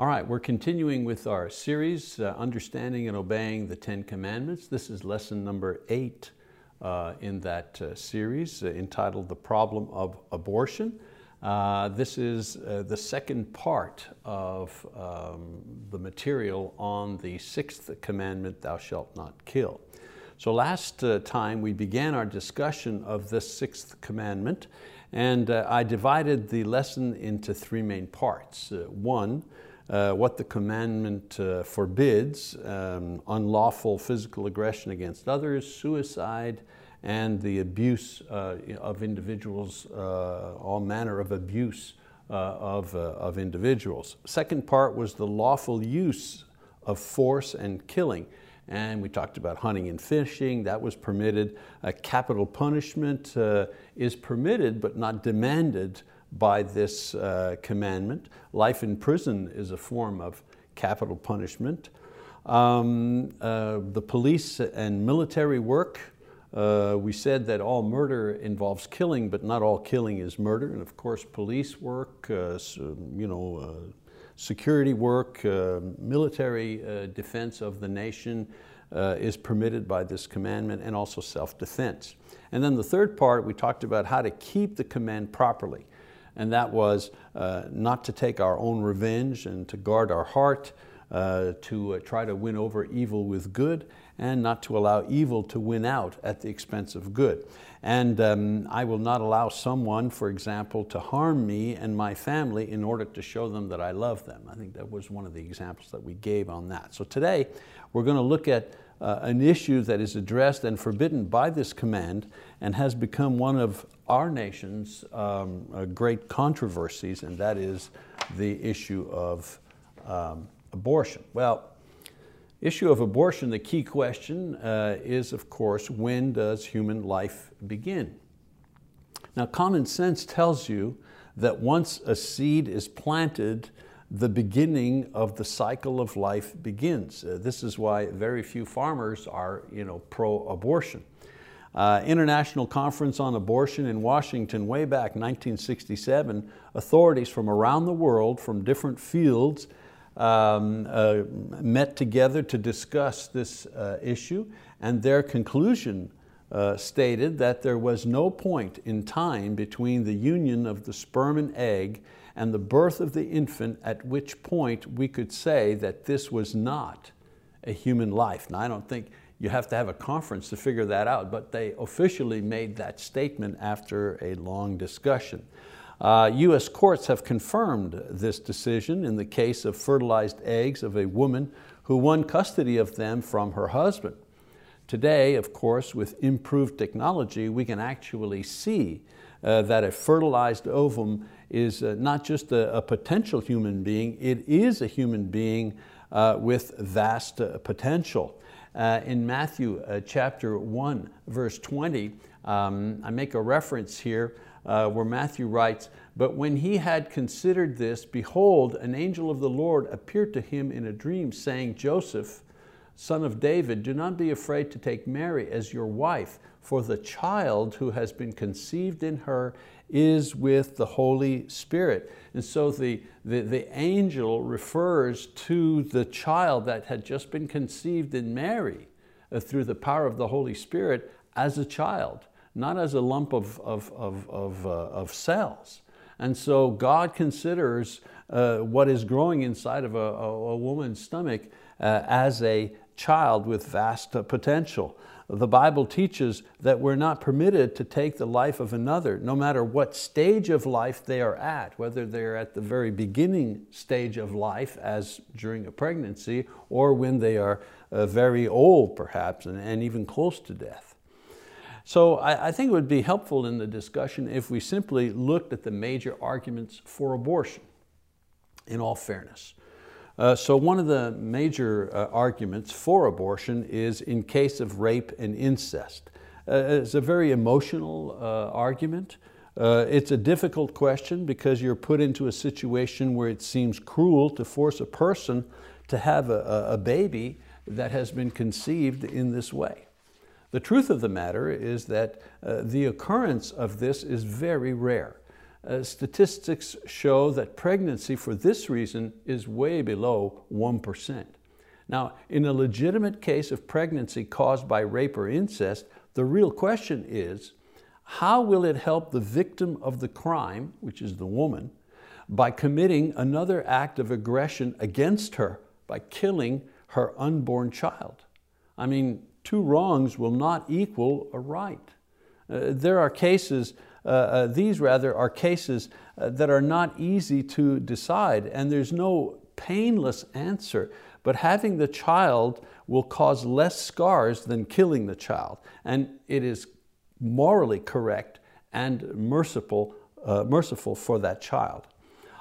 All right, we're continuing with our series, uh, Understanding and Obeying the Ten Commandments. This is lesson number eight uh, in that uh, series uh, entitled The Problem of Abortion. Uh, this is uh, the second part of um, the material on the sixth commandment, thou shalt not kill. So last time we began our discussion of this sixth commandment and I divided the lesson into three main parts. one, uh, what the commandment uh, forbids, um, unlawful physical aggression against others, suicide, and the abuse uh, of individuals, uh, all manner of abuse uh, of, uh, of individuals. Second part was the lawful use of force and killing. And we talked about hunting and fishing, that was permitted. capital punishment is permitted but not demanded by this uh, commandment. Life in prison is a form of capital punishment. Um, uh, the police and military work, uh, we said that all murder involves killing, but not all killing is murder. And of course, police work, uh, so, you know, uh, security work, uh, military defense of the nation is permitted by this commandment, and also self-defense. And then the third part, we talked about how to keep the command properly and that was uh, not to take our own revenge and to guard our heart, uh, to uh, try to win over evil with good, and not to allow evil to win out at the expense of good. And um, I will not allow someone, for example, to harm me and my family in order to show them that I love them. I think that was one of the examples that we gave on that. So today, we're going to look at uh, an issue that is addressed and forbidden by this command and has become one of our nation's um, uh, great controversies, and that is the issue of um, abortion. Well, issue of abortion, the key question uh, is, of course, when does human life begin? Now, common sense tells you that once a seed is planted, the beginning of the cycle of life begins. Uh, this is why very few farmers are you know, pro-abortion. Uh, International Conference on Abortion in Washington way back 1967, authorities from around the world from different fields um, uh, met together to discuss this uh, issue and their conclusion uh, stated that there was no point in time between the union of the sperm and egg and the birth of the infant at which point we could say that this was not a human life. Now I don't think you have to have a conference to figure that out, but they officially made that statement after a long discussion. Uh, US courts have confirmed this decision in the case of fertilized eggs of a woman who won custody of them from her husband. Today, of course, with improved technology, we can actually see uh, that a fertilized ovum is uh, not just a, a, potential human being, it is a human being uh, with vast uh, potential. In Matthew chapter 1, verse 20, um, I make a reference here where Matthew writes, But when he had considered this, behold, an angel of the Lord appeared to him in a dream, saying, Joseph, son of David, do not be afraid to take Mary as your wife, for the child who has been conceived in her is with the Holy Spirit. And so the, the, the, angel refers to the child that had just been conceived in Mary uh, through the power of the Holy Spirit as a child, not as a lump of, of, of, of, uh, of cells. And so God considers uh, what is growing inside of a, a, a woman's stomach uh, as a child with vast uh, potential the Bible teaches that we're not permitted to take the life of another, no matter what stage of life they are at, whether they're at the very beginning stage of life, as during a pregnancy, or when they are uh, very old perhaps, and, even close to death. So I, I think it would be helpful in the discussion if we simply looked at the major arguments for abortion, in all fairness. Uh, so one of the major uh, arguments for abortion is in case of rape and incest. Uh, it's a very emotional uh, argument. Uh, it's a difficult question because you're put into a situation where it seems cruel to force a person to have a, a baby that has been conceived in this way. The truth of the matter is that uh, the occurrence of this is very rare. Uh, statistics show that pregnancy for this reason is way below 1%. Now, in a legitimate case of pregnancy caused by rape or incest, the real question is, how will it help the victim of the crime, which is the woman, by committing another act of aggression against her by killing her unborn child? I mean, two wrongs will not equal a right. Uh, there are cases these rather are cases uh, that are not easy to decide and there's no painless answer, but having the child will cause less scars than killing the child. And it is morally correct and merciful, uh, merciful for that child.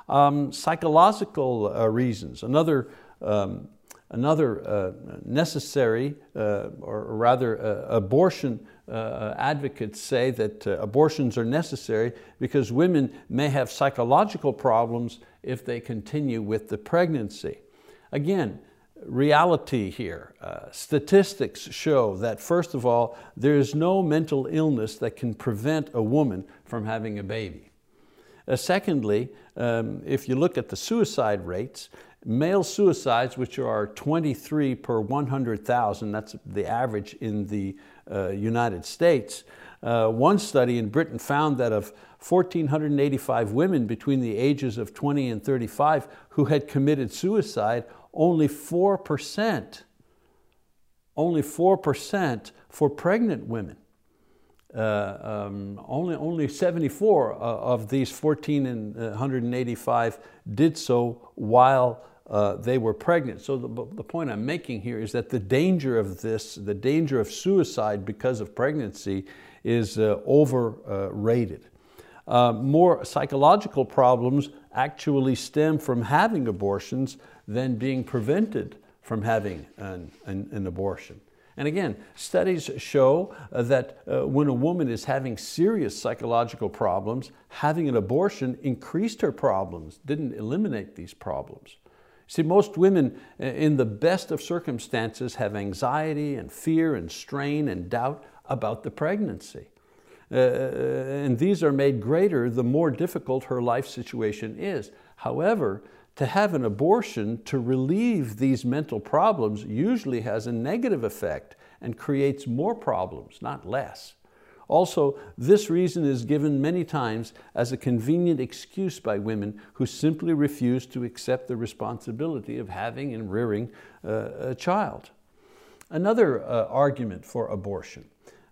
Um, psychological uh, reasons, another um, Another uh, necessary, uh, or rather uh, abortion uh, advocates say that uh, abortions are necessary because women may have psychological problems if they continue with the pregnancy. Again, reality here. Uh, statistics show that first of all, there is no mental illness that can prevent a woman from having a baby. secondly, um, if you look at the suicide rates, Male suicides, which are 23 per 100,000, that's the average in the uh, United States. Uh, one study in Britain found that of 1,485 women between the ages of 20 and 35 who had committed suicide, only 4%, only 4% for pregnant women. Uh, um, only, only 74 uh, of these 1,485 uh, did so while uh, they were pregnant. So the, the point I'm making here is that the danger of this, the danger of suicide because of pregnancy is uh, overrated. More psychological problems actually stem from having abortions than being prevented from having an, an, an abortion. And again, studies show uh, that uh, when a woman is having serious psychological problems, having an abortion increased her problems, didn't eliminate these problems. See, most women uh, in the best of circumstances have anxiety and fear and strain and doubt about the pregnancy. Uh, and these are made greater the more difficult her life situation is. However, to have an abortion to relieve these mental problems usually has a negative effect and creates more problems, not less. Also, this reason is given many times as a convenient excuse by women who simply refuse to accept the responsibility of having and rearing uh, a child. Another uh, argument for abortion.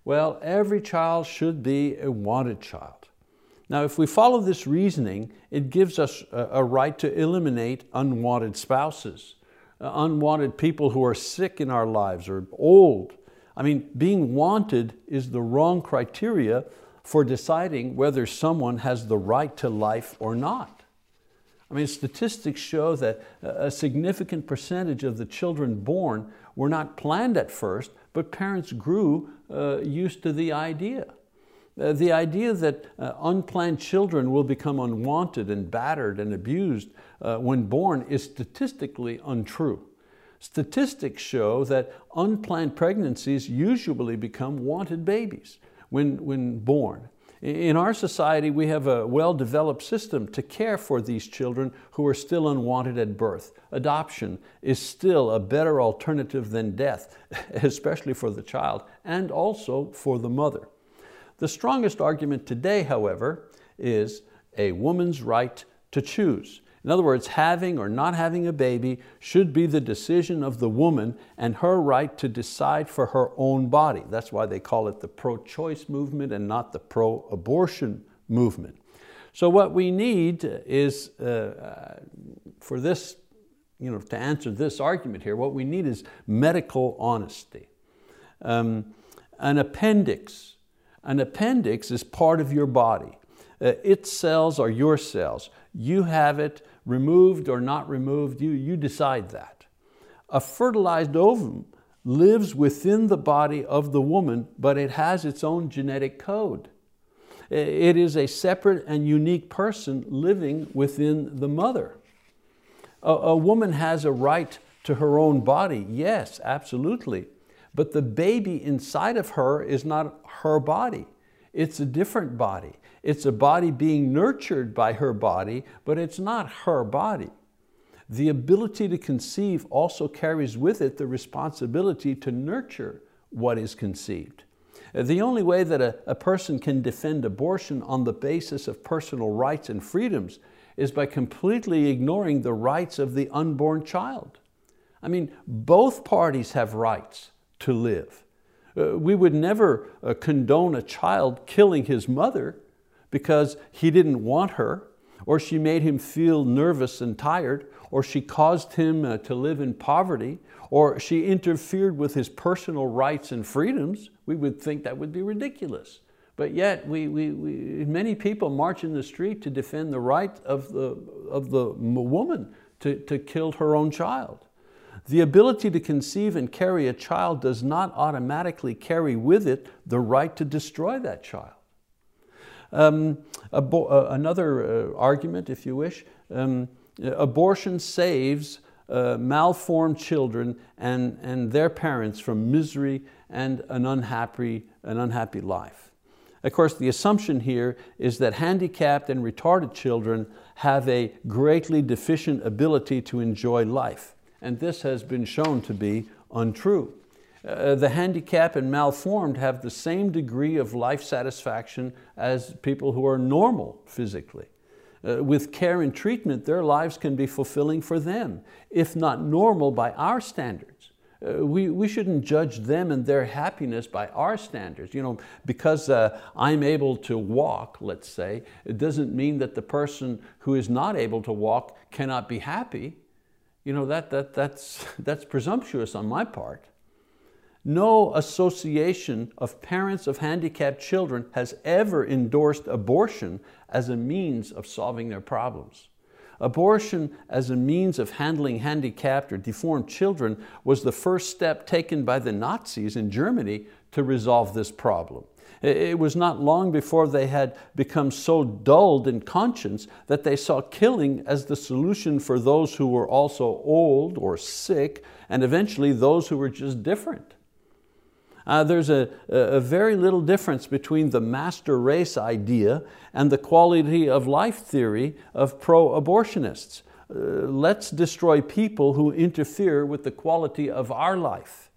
Well, every child should be a wanted child. Now, if we follow this reasoning, it gives us a right to eliminate unwanted spouses, uh, unwanted people who are sick in our lives or old. I mean, being wanted is the wrong criteria for deciding whether someone has the right to life or not. I mean, statistics show that a significant percentage of the children born were not planned at first, but parents grew uh, used to the idea. Uh, the idea that uh, unplanned children will become unwanted and battered and abused uh, when born is statistically untrue. Statistics show that unplanned pregnancies usually become wanted babies when, when born. In our society, we have a well-developed system to care for these children who are still unwanted at birth. Adoption is still a better alternative than death, especially for the child and also for the mother. The strongest argument today, however, is a woman's right to choose. In other words, having or not having a baby should be the decision of the woman and her right to decide for her own body. That's why they call it the pro-choice movement and not the pro-abortion movement. So what we need is, uh, for this, you know, to answer this argument here, what we need is medical honesty. Um, an appendix an appendix is part of your body. Uh, its cells are your cells. You have it removed or not removed, you, you decide that. A fertilized ovum lives within the body of the woman, but it has its own genetic code. It is a separate and unique person living within the mother. A, a woman has a right to her own body, yes, absolutely. But the baby inside of her is not her body. It's a different body. It's a body being nurtured by her body, but it's not her body. The ability to conceive also carries with it the responsibility to nurture what is conceived. The only way that a, a person can defend abortion on the basis of personal rights and freedoms is by completely ignoring the rights of the unborn child. I mean, both parties have rights to live. Uh, we would never uh, condone a child killing his mother because he didn't want her, or she made him feel nervous and tired, or she caused him uh, to live in poverty, or she interfered with his personal rights and freedoms. We would think that would be ridiculous. But yet, we, we, we, many people march in the street to defend the right of the, of the woman to, to kill her own child. The ability to conceive and carry a child does not automatically carry with it the right to destroy that child. Um, uh, another uh, argument, if you wish, um, abortion saves uh, malformed children and, and their parents from misery and an unhappy, an unhappy life. Of course, the assumption here is that handicapped and retarded children have a greatly deficient ability to enjoy life. And this has been shown to be untrue. Uh, the handicapped and malformed have the same degree of life satisfaction as people who are normal physically. Uh, with care and treatment, their lives can be fulfilling for them, if not normal by our standards. Uh, we, we shouldn't judge them and their happiness by our standards. You know, because uh, I'm able to walk, let's say, it doesn't mean that the person who is not able to walk cannot be happy. You know, that, that, that's, that's presumptuous on my part. No association of parents of handicapped children has ever endorsed abortion as a means of solving their problems. Abortion as a means of handling handicapped or deformed children was the first step taken by the Nazis in Germany to resolve this problem. It was not long before they had become so dulled in conscience that they saw killing as the solution for those who were also old or sick and eventually those who were just different. Uh, there's a, a very little difference between the master race idea and the quality of life theory of pro-abortionists. Uh, let's destroy people who interfere with the quality of our life.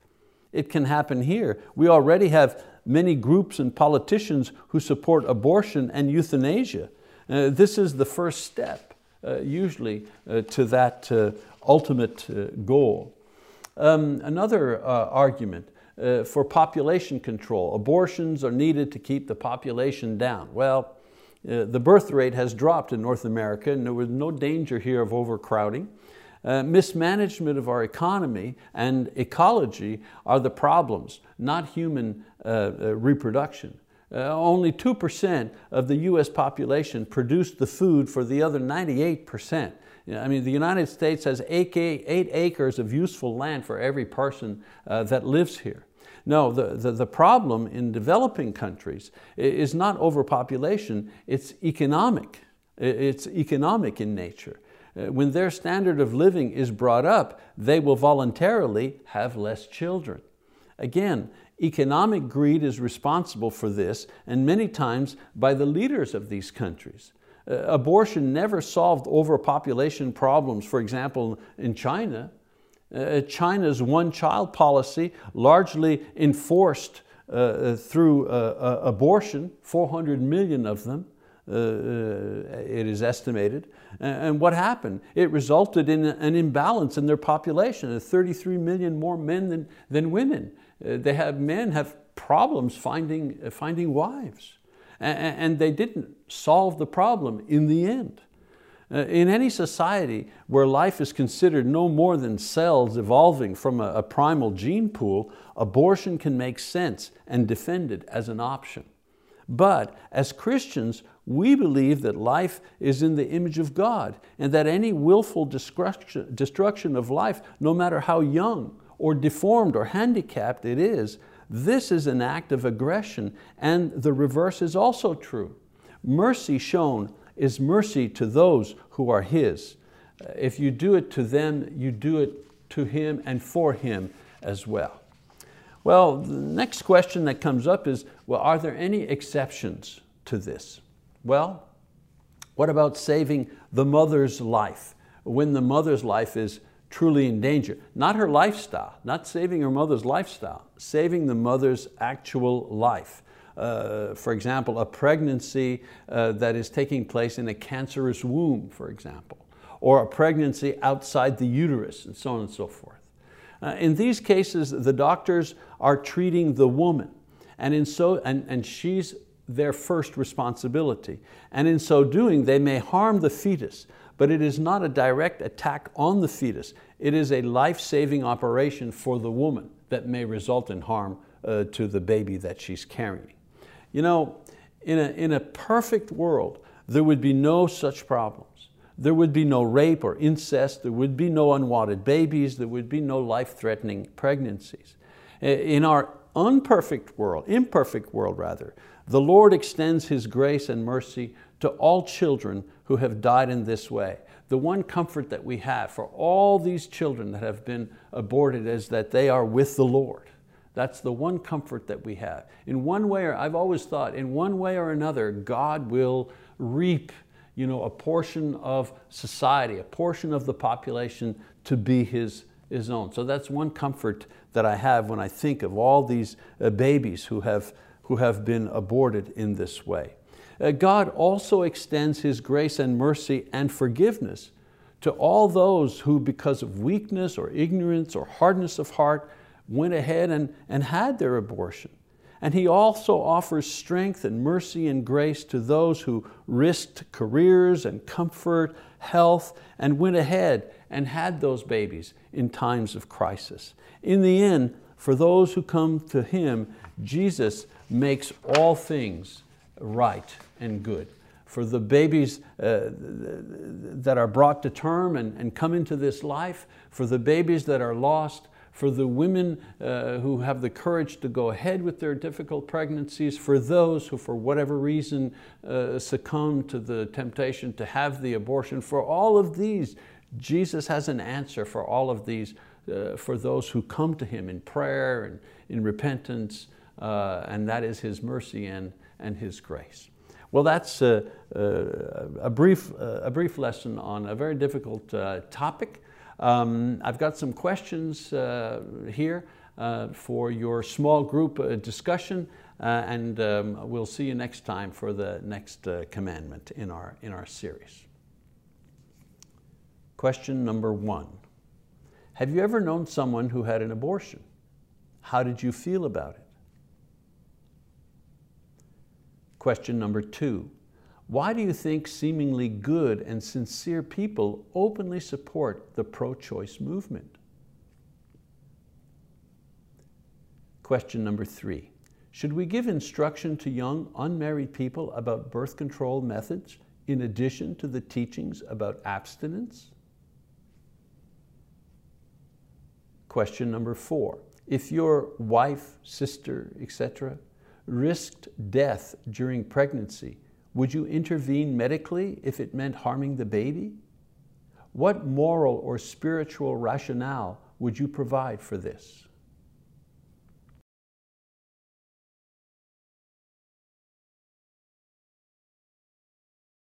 It can happen here. We already have many groups and politicians who support abortion and euthanasia. Uh, this is the first step, uh, usually, uh, to that uh, ultimate uh, goal. Um, another argument, uh, for population control. Abortions are needed to keep the population down. Well, the birth rate has dropped in North America and there was no danger here of overcrowding. Uh, mismanagement of our economy and ecology are the problems, not human uh, uh, reproduction. Uh, only 2% of the US population produced the food for the other 98%. I mean, the United States has eight, acres of useful land for every person uh, that lives here. No, the, the, the problem in developing countries is not overpopulation, it's economic. It's economic in nature. Uh, when their standard of living is brought up, they will voluntarily have less children. Again, economic greed is responsible for this and many times by the leaders of these countries. Uh, abortion never solved overpopulation problems, for example, in China. Uh, China's one-child policy, largely enforced uh, uh through uh, abortion, 400 million of them, Uh, uh, it is estimated. And what happened? It resulted in an imbalance in their population, uh, 33 million more men than, than women. they have, men have problems finding, finding wives. And they didn't solve the problem in the end. Uh, in any society where life is considered no more than cells evolving from a, a primal gene pool, abortion can make sense and defended as an option. But as Christians, we believe that life is in the image of God and that any willful destruction, of life, no matter how young or deformed or handicapped it is, this is an act of aggression and the reverse is also true. Mercy shown is mercy to those who are His. If you do it to them, you do it to Him and for Him as well. Well, the next question that comes up is, well, are there any exceptions to this? Well, what about saving the mother's life when the mother's life is truly in danger? Not her lifestyle, not saving her mother's lifestyle, saving the mother's actual life. Uh, for example, a pregnancy uh, that is taking place in a cancerous womb, for example, or a pregnancy outside the uterus, and so on and so forth. Uh, in these cases, the doctors are treating the woman, and, in so, and, and she's their first responsibility. And in so doing, they may harm the fetus, but it is not a direct attack on the fetus. It is a life-saving operation for the woman that may result in harm uh, to the baby that she's carrying. You know, in a, in a perfect world, there would be no such problems. There would be no rape or incest, there would be no unwanted babies, there would be no life-threatening pregnancies. In our unperfect world, imperfect world rather, the Lord extends His grace and mercy to all children who have died in this way. The one comfort that we have for all these children that have been aborted is that they are with the Lord. That's the one comfort that we have. In one way, or I've always thought, in one way or another, God will reap you know, a portion of society, a portion of the population to be His, his own. So that's one comfort that I have when I think of all these uh, babies who have who have been aborted in this way. Uh, God also extends His grace and mercy and forgiveness to all those who because of weakness or ignorance or hardness of heart went ahead and, and had their abortion. And He also offers strength and mercy and grace to those who risked careers and comfort, health, and went ahead and had those babies in times of crisis. In the end, for those who come to Him, Jesus makes all things right and good. For the babies uh, that are brought to term and, and come into this life, for the babies that are lost, for the women uh, who have the courage to go ahead with their difficult pregnancies, for those who for whatever reason uh, succumb to the temptation to have the abortion, for all of these, Jesus has an answer for all of these, uh, for those who come to Him in prayer and in repentance uh, and that is His mercy and, and His grace. Well, that's a, a, a brief, a brief lesson on a very difficult uh, topic. Um, I've got some questions uh, here uh, for your small group uh, discussion uh, and um, we'll see you next time for the next commandment in our, in our series. Question number one. Have you ever known someone who had an abortion? How did you feel about it? Question number two, why do you think seemingly good and sincere people openly support the pro-choice movement? Question number three, should we give instruction to young unmarried people about birth control methods in addition to the teachings about abstinence? Question number four, if your wife, sister, etc., risked death during pregnancy, would you intervene medically if it meant harming the baby? What moral or spiritual rationale would you provide for this?